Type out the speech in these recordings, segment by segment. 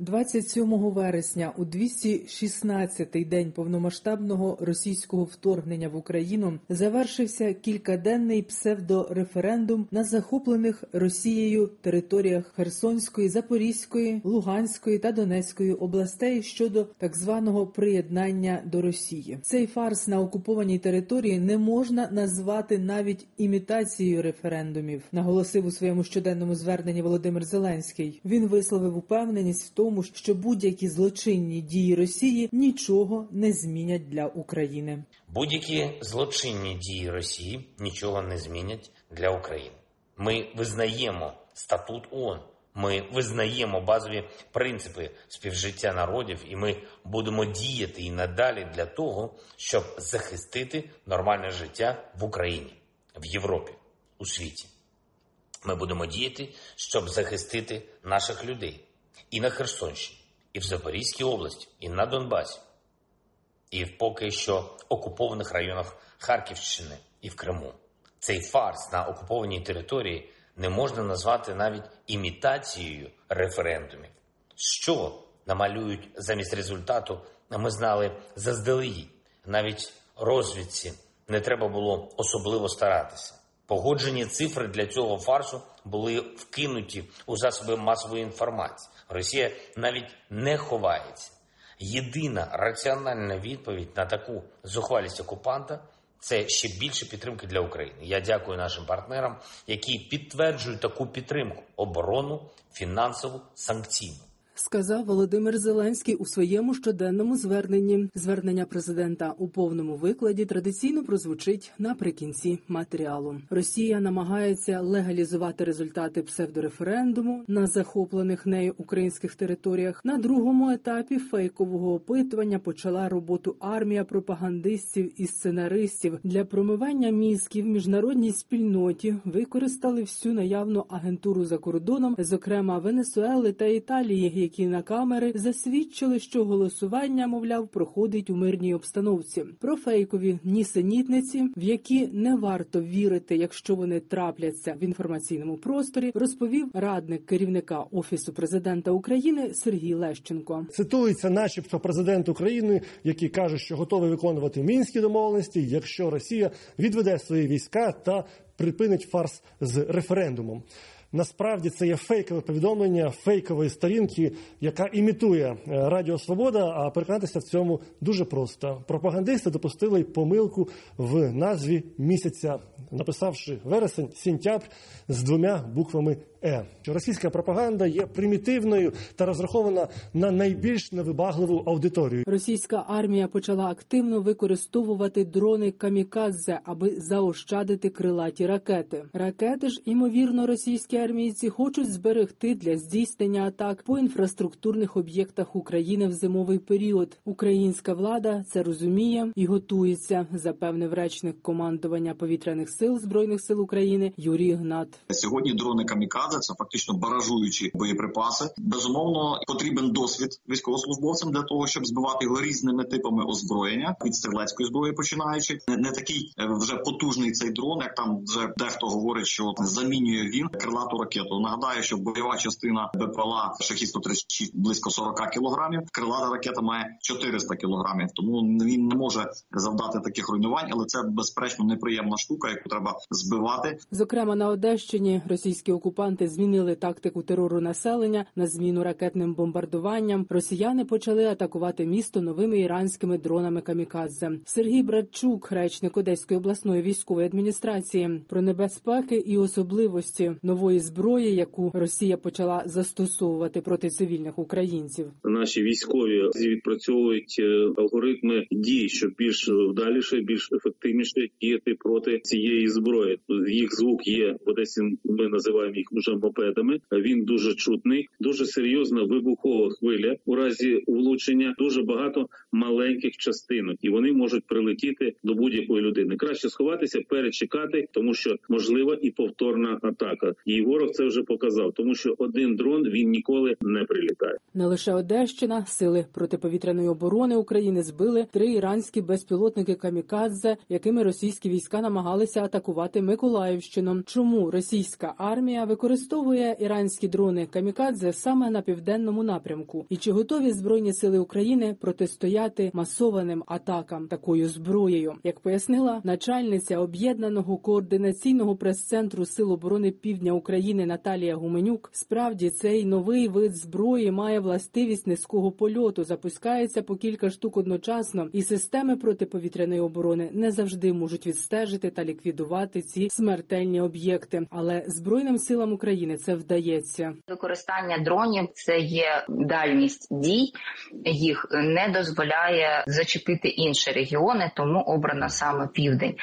27 вересня, у 216-й день повномасштабного російського вторгнення в Україну, завершився кількаденний псевдореферендум на захоплених Росією територіях Херсонської, Запорізької, Луганської та Донецької областей щодо так званого приєднання до Росії. Цей фарс на окупованій території не можна назвати навіть імітацією референдумів, наголосив у своєму щоденному зверненні Володимир Зеленський. Він висловив упевненість в тому, що будь-які злочинні дії Росії нічого не змінять для України. Будь-які злочинні дії Росії нічого не змінять для України. Ми визнаємо статут ООН, ми визнаємо базові принципи співжиття народів, і ми будемо діяти і надалі для того, щоб захистити нормальне життя в Україні, в Європі, у світі. Ми будемо діяти, щоб захистити наших людей і на Херсонщині, і в Запорізькій області, і на Донбасі, і в поки що окупованих районах Харківщини і в Криму. Цей фарс на окупованій території не можна назвати навіть імітацією референдумів. Що намалюють замість результату, ми знали заздалегідь. Навіть розвідці не треба було особливо старатися. Погоджені цифри для цього фарсу були вкинуті у засоби масової інформації. Росія навіть не ховається. Єдина раціональна відповідь на таку зухвалість окупанта це ще більше підтримки для України. Я дякую нашим партнерам, які підтверджують таку підтримку оборону, фінансову, санкційну. Сказав Володимир Зеленський у своєму щоденному зверненні. Звернення президента у повному викладі традиційно прозвучить наприкінці матеріалу. Росія намагається легалізувати результати псевдореферендуму на захоплених нею українських територіях. На другому етапі фейкового опитування почала роботу армія пропагандистів і сценаристів для промивання мізків міжнародній спільноті. Використали всю наявну агентуру за кордоном, зокрема Венесуели та Італії які камери засвідчили, що голосування, мовляв, проходить у мирній обстановці. Про фейкові нісенітниці, в які не варто вірити, якщо вони трапляться в інформаційному просторі, розповів радник керівника офісу президента України Сергій Лещенко. Цитується, начебто, президент України, який каже, що готовий виконувати мінські домовленості, якщо Росія відведе свої війська та припинить фарс з референдумом. Насправді це є фейкове повідомлення фейкової сторінки, яка імітує Радіо Свобода. А переконатися в цьому дуже просто. Пропагандисти допустили помилку в назві місяця, написавши вересень, сентябрь з двома буквами Е. Російська пропаганда є примітивною та розрахована на найбільш невибагливу аудиторію. Російська армія почала активно використовувати дрони камікадзе, аби заощадити крилаті ракети. Ракети ж, імовірно, російські армійці хочуть зберегти для здійснення атак по інфраструктурних об'єктах України в зимовий період. Українська влада це розуміє і готується, запевнив речник командування повітряних сил збройних сил України Юрій Гнат. Сьогодні дрони камікадзе це фактично баражуючі боєприпаси. Безумовно, потрібен досвід військовослужбовцям для того, щоб збивати його різними типами озброєння від стрілецької зброї, починаючи не, не такий вже потужний цей дрон, як там вже дехто говорить, що замінює він крилату ракету. Нагадаю, що бойова частина БПЛА шахі 136 близько 40 кілограмів. Крилата ракета має 400 кілограмів, тому він не може завдати таких руйнувань, але це безперечно неприємна штука, яку треба збивати. Зокрема, на Одещині російські окупанти змінили тактику терору населення на зміну ракетним бомбардуванням. Росіяни почали атакувати місто новими іранськими дронами камікадзе. Сергій Братчук, речник Одеської обласної військової адміністрації, про небезпеки і особливості нової нової зброї, яку Росія почала застосовувати проти цивільних українців. Наші військові відпрацьовують е, алгоритми дій, щоб більш вдаліше, більш ефективніше діяти проти цієї зброї. Їх звук є в Одесі. Ми називаємо їх вже мопедами. Він дуже чутний, дуже серйозна вибухова хвиля. У разі влучення дуже багато маленьких частинок, і вони можуть прилетіти до будь-якої людини. Краще сховатися, перечекати, тому що можлива і повторна атака. І ворог це вже показав, тому що один дрон він ніколи не прилітає. Не лише Одещина, сили протиповітряної оборони України збили три іранські безпілотники камікадзе, якими російські війська намагалися атакувати Миколаївщину. Чому російська армія використовує іранські дрони камікадзе саме на південному напрямку? І чи готові збройні сили України протистояти масованим атакам такою зброєю? Як пояснила начальниця об'єднаного координаційного прес-центру Сил оборони Півдня України Наталія Гуменюк, справді цей новий вид зброї має властивість низького польоту, запускається по кілька штук одночасно, і системи протиповітряної оборони не завжди можуть відстежити та ліквідувати ці смертельні об'єкти. Але збройним силам України це вдається. Використання дронів це є дальність дій, їх не дозволяє зачепити інші регіони, тому обрано саме південь.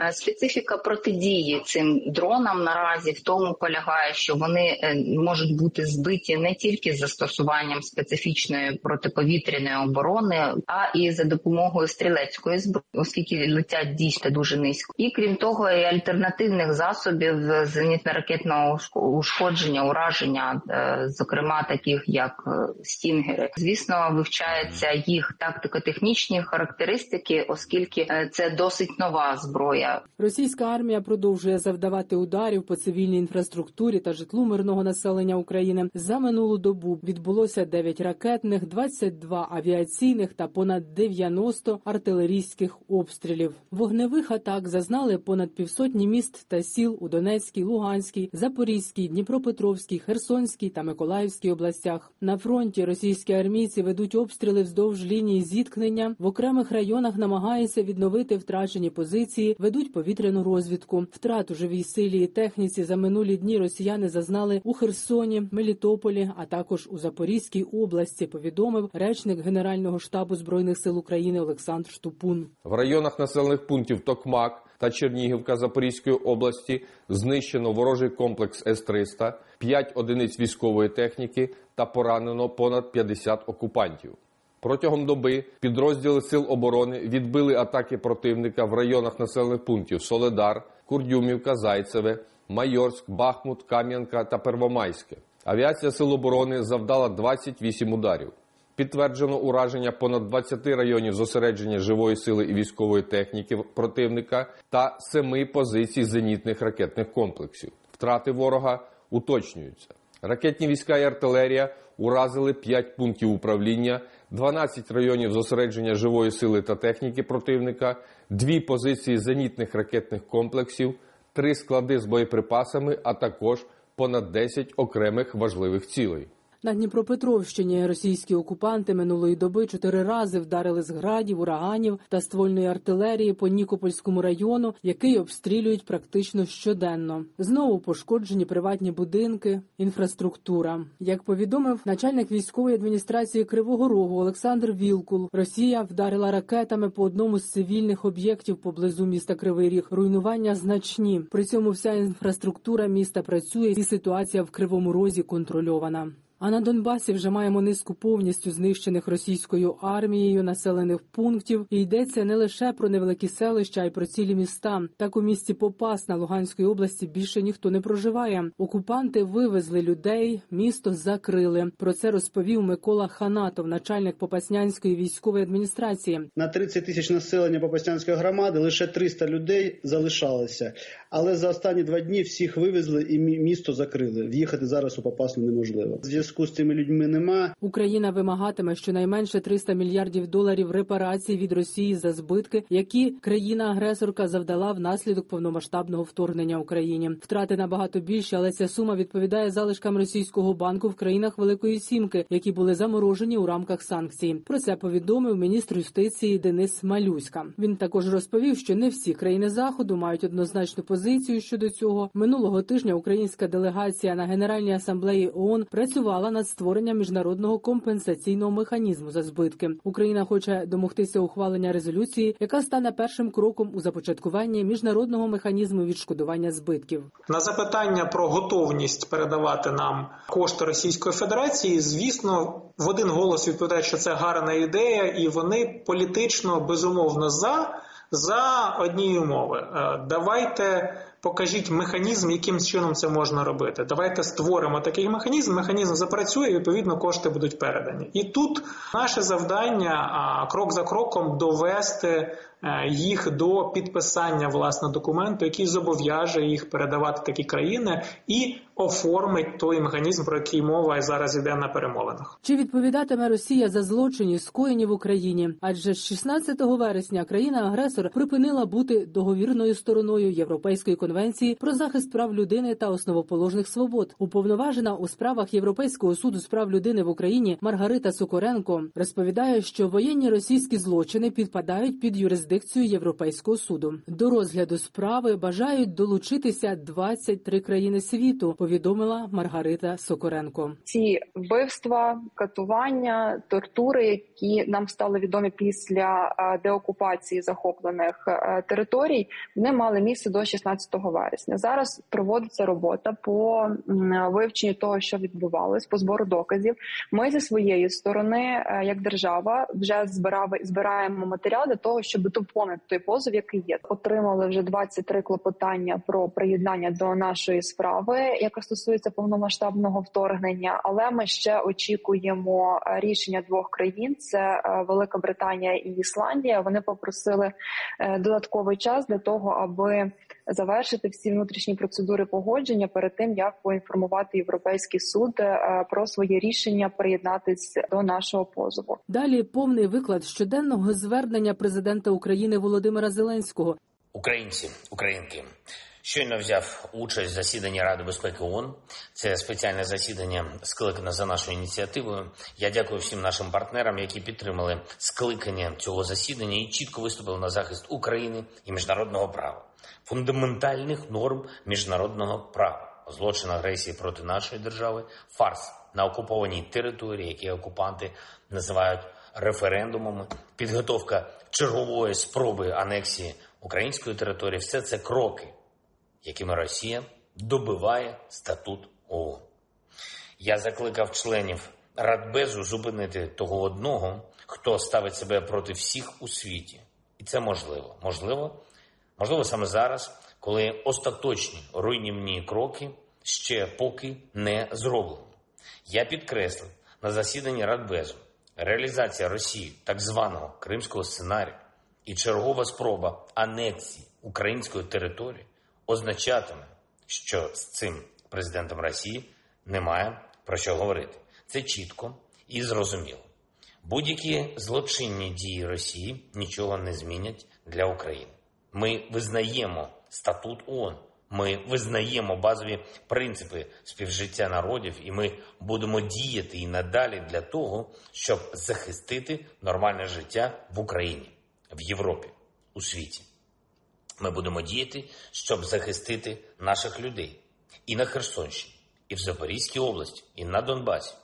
Е, Специфіка протидії цим дронам наразі в тому полягає, що вони е, можуть бути збиті не тільки з застосуванням специфічної протиповітряної оборони, а і за допомогою стрілецької зброї, оскільки летять дійсно дуже низько. І крім того, і альтернативних засобів зенітно-ракетного ушкодження, ураження, е, зокрема таких як е, стінгери. Звісно, вивчаються їх тактико-технічні характеристики, оскільки це досить нова зброя. Російська армія продовжує завдавати ударів по цивільній інфраструктурі та житлу мирного населення України. За минулу добу відбулося 9 ракетних, 22 авіаційних та понад 90 артилерійських обстрілів. Вогневих атак зазнали понад півсотні міст та сіл у Донецькій, Луганській, Запорізькій, Дніпропетровській, Херсонській та Миколаївській областях. На фронті російські армійці ведуть обстріли вздовж лінії зіткнення. В окремих районах намагаються відновити втрачені позиції, ведуть повітряну розвідку. Втрат у живій силі і техніці за минулі дні росіяни зазнали у Херсоні, Мелітополі, а також у Запорізькій області. Повідомив речник Генерального штабу збройних сил України Олександр Штупун. В районах населених пунктів Токмак та Чернігівка Запорізької області знищено ворожий комплекс С-300, 5 одиниць військової техніки та поранено понад 50 окупантів. Протягом доби підрозділи сил оборони відбили атаки противника в районах населених пунктів Соледар, Курдюмівка, Зайцеве, Майорськ, Бахмут, Кам'янка та Первомайське. Авіація сил оборони завдала 28 ударів. Підтверджено ураження понад 20 районів зосередження живої сили і військової техніки противника та 7 позицій зенітних ракетних комплексів. Втрати ворога уточнюються. Ракетні війська і артилерія уразили 5 пунктів управління, 12 районів зосередження живої сили та техніки противника, 2 позиції зенітних ракетних комплексів, 3 склади з боєприпасами, а також понад 10 окремих важливих цілей. На Дніпропетровщині російські окупанти минулої доби чотири рази вдарили з градів, ураганів та ствольної артилерії по Нікопольському району, який обстрілюють практично щоденно. Знову пошкоджені приватні будинки, інфраструктура. Як повідомив начальник військової адміністрації Кривого Рогу Олександр Вілкул, Росія вдарила ракетами по одному з цивільних об'єктів поблизу міста Кривий Ріг. Руйнування значні. При цьому вся інфраструктура міста працює, і ситуація в Кривому Розі контрольована. А на Донбасі вже маємо низку повністю знищених російською армією населених пунктів. І йдеться не лише про невеликі селища, а й про цілі міста. Так у місті Попасна Луганської області більше ніхто не проживає. Окупанти вивезли людей, місто закрили. Про це розповів Микола Ханатов, начальник Попаснянської військової адміністрації. На 30 тисяч населення Попаснянської громади лише 300 людей залишалося. Але за останні два дні всіх вивезли і місто закрили. В'їхати зараз у Попасну неможливо. Зв'язку з цими людьми нема. Україна вимагатиме щонайменше 300 мільярдів доларів репарацій від Росії за збитки, які країна-агресорка завдала внаслідок повномасштабного вторгнення Україні. Втрати набагато більше, але ця сума відповідає залишкам російського банку в країнах Великої Сімки, які були заморожені у рамках санкцій. Про це повідомив міністр юстиції Денис Малюська. Він також розповів, що не всі країни заходу мають однозначну позицію щодо цього. Минулого тижня українська делегація на Генеральній асамблеї ООН працювала над створенням міжнародного компенсаційного механізму за збитки. Україна хоче домогтися ухвалення резолюції, яка стане першим кроком у започаткуванні міжнародного механізму відшкодування збитків. На запитання про готовність передавати нам кошти Російської Федерації, звісно, в один голос відповідають, що це гарна ідея, і вони політично безумовно за. За одні умови, Е, давайте покажіть механізм, яким чином це можна робити. Давайте створимо такий механізм. Механізм запрацює, відповідно кошти будуть передані. І тут наше завдання крок за кроком довести е, їх до підписання власне документу, який зобов'яже їх передавати такі країни, і оформить той механізм, про який мова зараз йде на перемовинах. Чи відповідатиме Росія за злочині, скоєні в Україні? Адже з 16 вересня країна-агресор припинила бути договірною стороною Європейської конвенції про захист прав людини та основоположних свобод. Уповноважена у справах Європейського суду з прав людини в Україні Маргарита Сокоренко розповідає, що воєнні російські злочини підпадають під юрисдикцію Європейського суду. До розгляду справи бажають долучитися 23 країни світу. Повідомила Маргарита Сокоренко. Ці вбивства, катування, тортури, які нам стали відомі після деокупації захоплених територій, вони мали місце до 16 вересня. Зараз проводиться робота по вивченню того, що відбувалось, по збору доказів. Ми зі своєї сторони, як держава, вже збирали збираємо матеріал для того, щоб доповнити той позов, який є. Отримали вже 23 клопотання про приєднання до нашої справи, яка стосується повномасштабного вторгнення. Але ми ще очікуємо рішення двох країн: це Велика Британія і Ісландія. Вони попросили додатковий час для того, аби завершити всі внутрішні процедури погодження перед тим, як поінформувати європейський суд про своє рішення приєднатись до нашого позову. Далі повний виклад щоденного звернення президента України Володимира Зеленського. Українці, українки. Щойно взяв участь в засіданні Ради безпеки ООН. Це спеціальне засідання скликане за нашою ініціативою. Я дякую всім нашим партнерам, які підтримали скликання цього засідання і чітко виступили на захист України і міжнародного права, фундаментальних норм міжнародного права, злочин агресії проти нашої держави, фарс на окупованій території, які окупанти називають референдумами, підготовка чергової спроби анексії української території все це кроки якими Росія добиває статут ООН. Я закликав членів Радбезу зупинити того одного, хто ставить себе проти всіх у світі, і це можливо. Можливо, можливо, саме зараз, коли остаточні руйнівні кроки ще поки не зроблені. Я підкреслив на засіданні Радбезу реалізація Росії так званого Кримського сценарію і чергова спроба анексії української території означатиме, що з цим президентом Росії немає про що говорити. Це чітко і зрозуміло. Будь-які злочинні дії Росії нічого не змінять для України. Ми визнаємо статут ООН, ми визнаємо базові принципи співжиття народів, і ми будемо діяти і надалі для того, щоб захистити нормальне життя в Україні, в Європі, у світі. Ми будемо діяти, щоб захистити наших людей і на Херсонщині, і в Запорізькій області, і на Донбасі,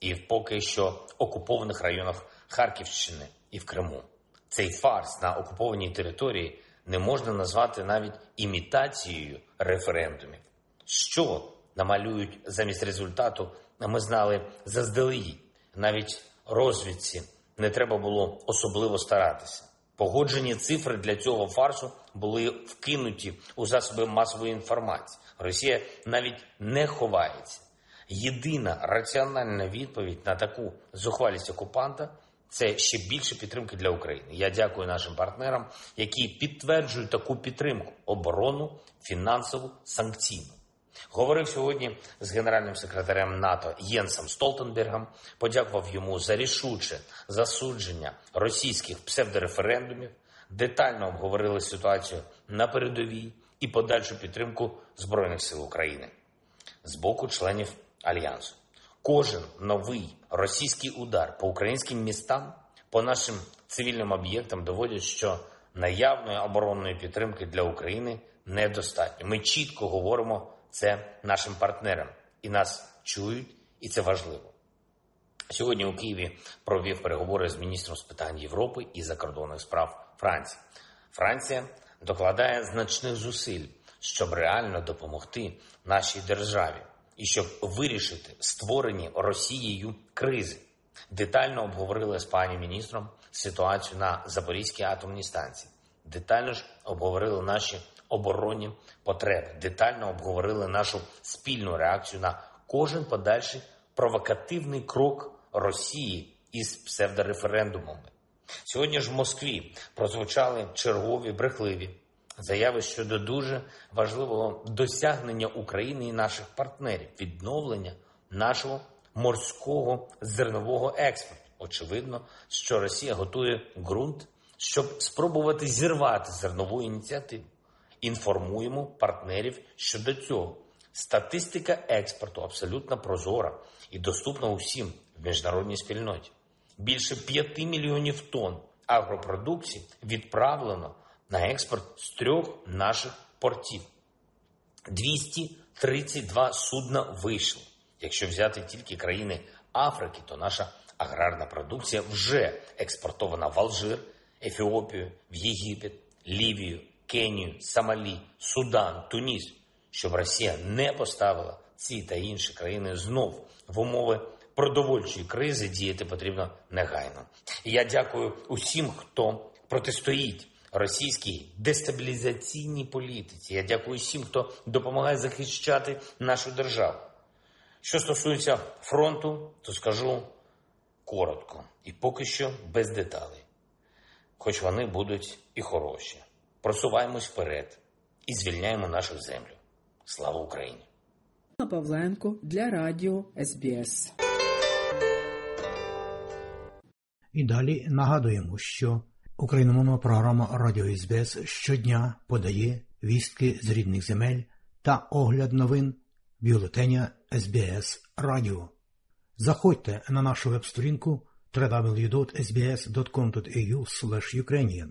і в поки що окупованих районах Харківщини і в Криму. Цей фарс на окупованій території не можна назвати навіть імітацією референдумів. Що намалюють замість результату, ми знали заздалегідь. Навіть розвідці не треба було особливо старатися. Погоджені цифри для цього фарсу були вкинуті у засоби масової інформації. Росія навіть не ховається. Єдина раціональна відповідь на таку зухвалість окупанта це ще більше підтримки для України. Я дякую нашим партнерам, які підтверджують таку підтримку оборону, фінансову, санкційну. Говорив сьогодні з генеральним секретарем НАТО Єнсом Столтенбергом, подякував йому за рішуче засудження російських псевдореферендумів, детально обговорили ситуацію на передовій і подальшу підтримку Збройних сил України з боку членів альянсу. Кожен новий російський удар по українським містам, по нашим цивільним об'єктам доводять, що наявної оборонної підтримки для України недостатньо. Ми чітко говоримо це нашим партнерам, і нас чують, і це важливо. Сьогодні у Києві провів переговори з міністром з питань Європи і закордонних справ Франції. Франція докладає значних зусиль, щоб реально допомогти нашій державі і щоб вирішити створені Росією кризи. Детально обговорили з пані міністром ситуацію на Запорізькій атомній станції. Детально ж обговорили наші оборонні потреби. Детально обговорили нашу спільну реакцію на кожен подальший провокативний крок Росії із псевдореферендумами. Сьогодні ж в Москві прозвучали чергові брехливі заяви щодо дуже важливого досягнення України і наших партнерів відновлення нашого морського зернового експорту. Очевидно, що Росія готує ґрунт, щоб спробувати зірвати зернову ініціативу. Інформуємо партнерів щодо цього. Статистика експорту абсолютно прозора і доступна усім в міжнародній спільноті. Більше 5 мільйонів тонн агропродукції відправлено на експорт з трьох наших портів. 232 судна вийшли. Якщо взяти тільки країни Африки, то наша аграрна продукція вже експортована в Алжир, Ефіопію, в Єгипет, Лівію, Кенію, Сомалі, Судан, Туніс, щоб Росія не поставила ці та інші країни знов в умови продовольчої кризи діяти потрібно негайно. І я дякую усім, хто протистоїть російській дестабілізаційній політиці. Я дякую всім, хто допомагає захищати нашу державу. Що стосується фронту, то скажу коротко і поки що без деталей, хоч вони будуть і хороші. Просуваємось вперед і звільняємо нашу землю. Слава Україні! Павленко для радіо СБС. І далі нагадуємо, що україномовна програма Радіо СБС щодня подає вістки з рідних земель та огляд новин бюлетеня СБС Радіо. Заходьте на нашу веб-сторінку www.sbs.com.au Ukrainian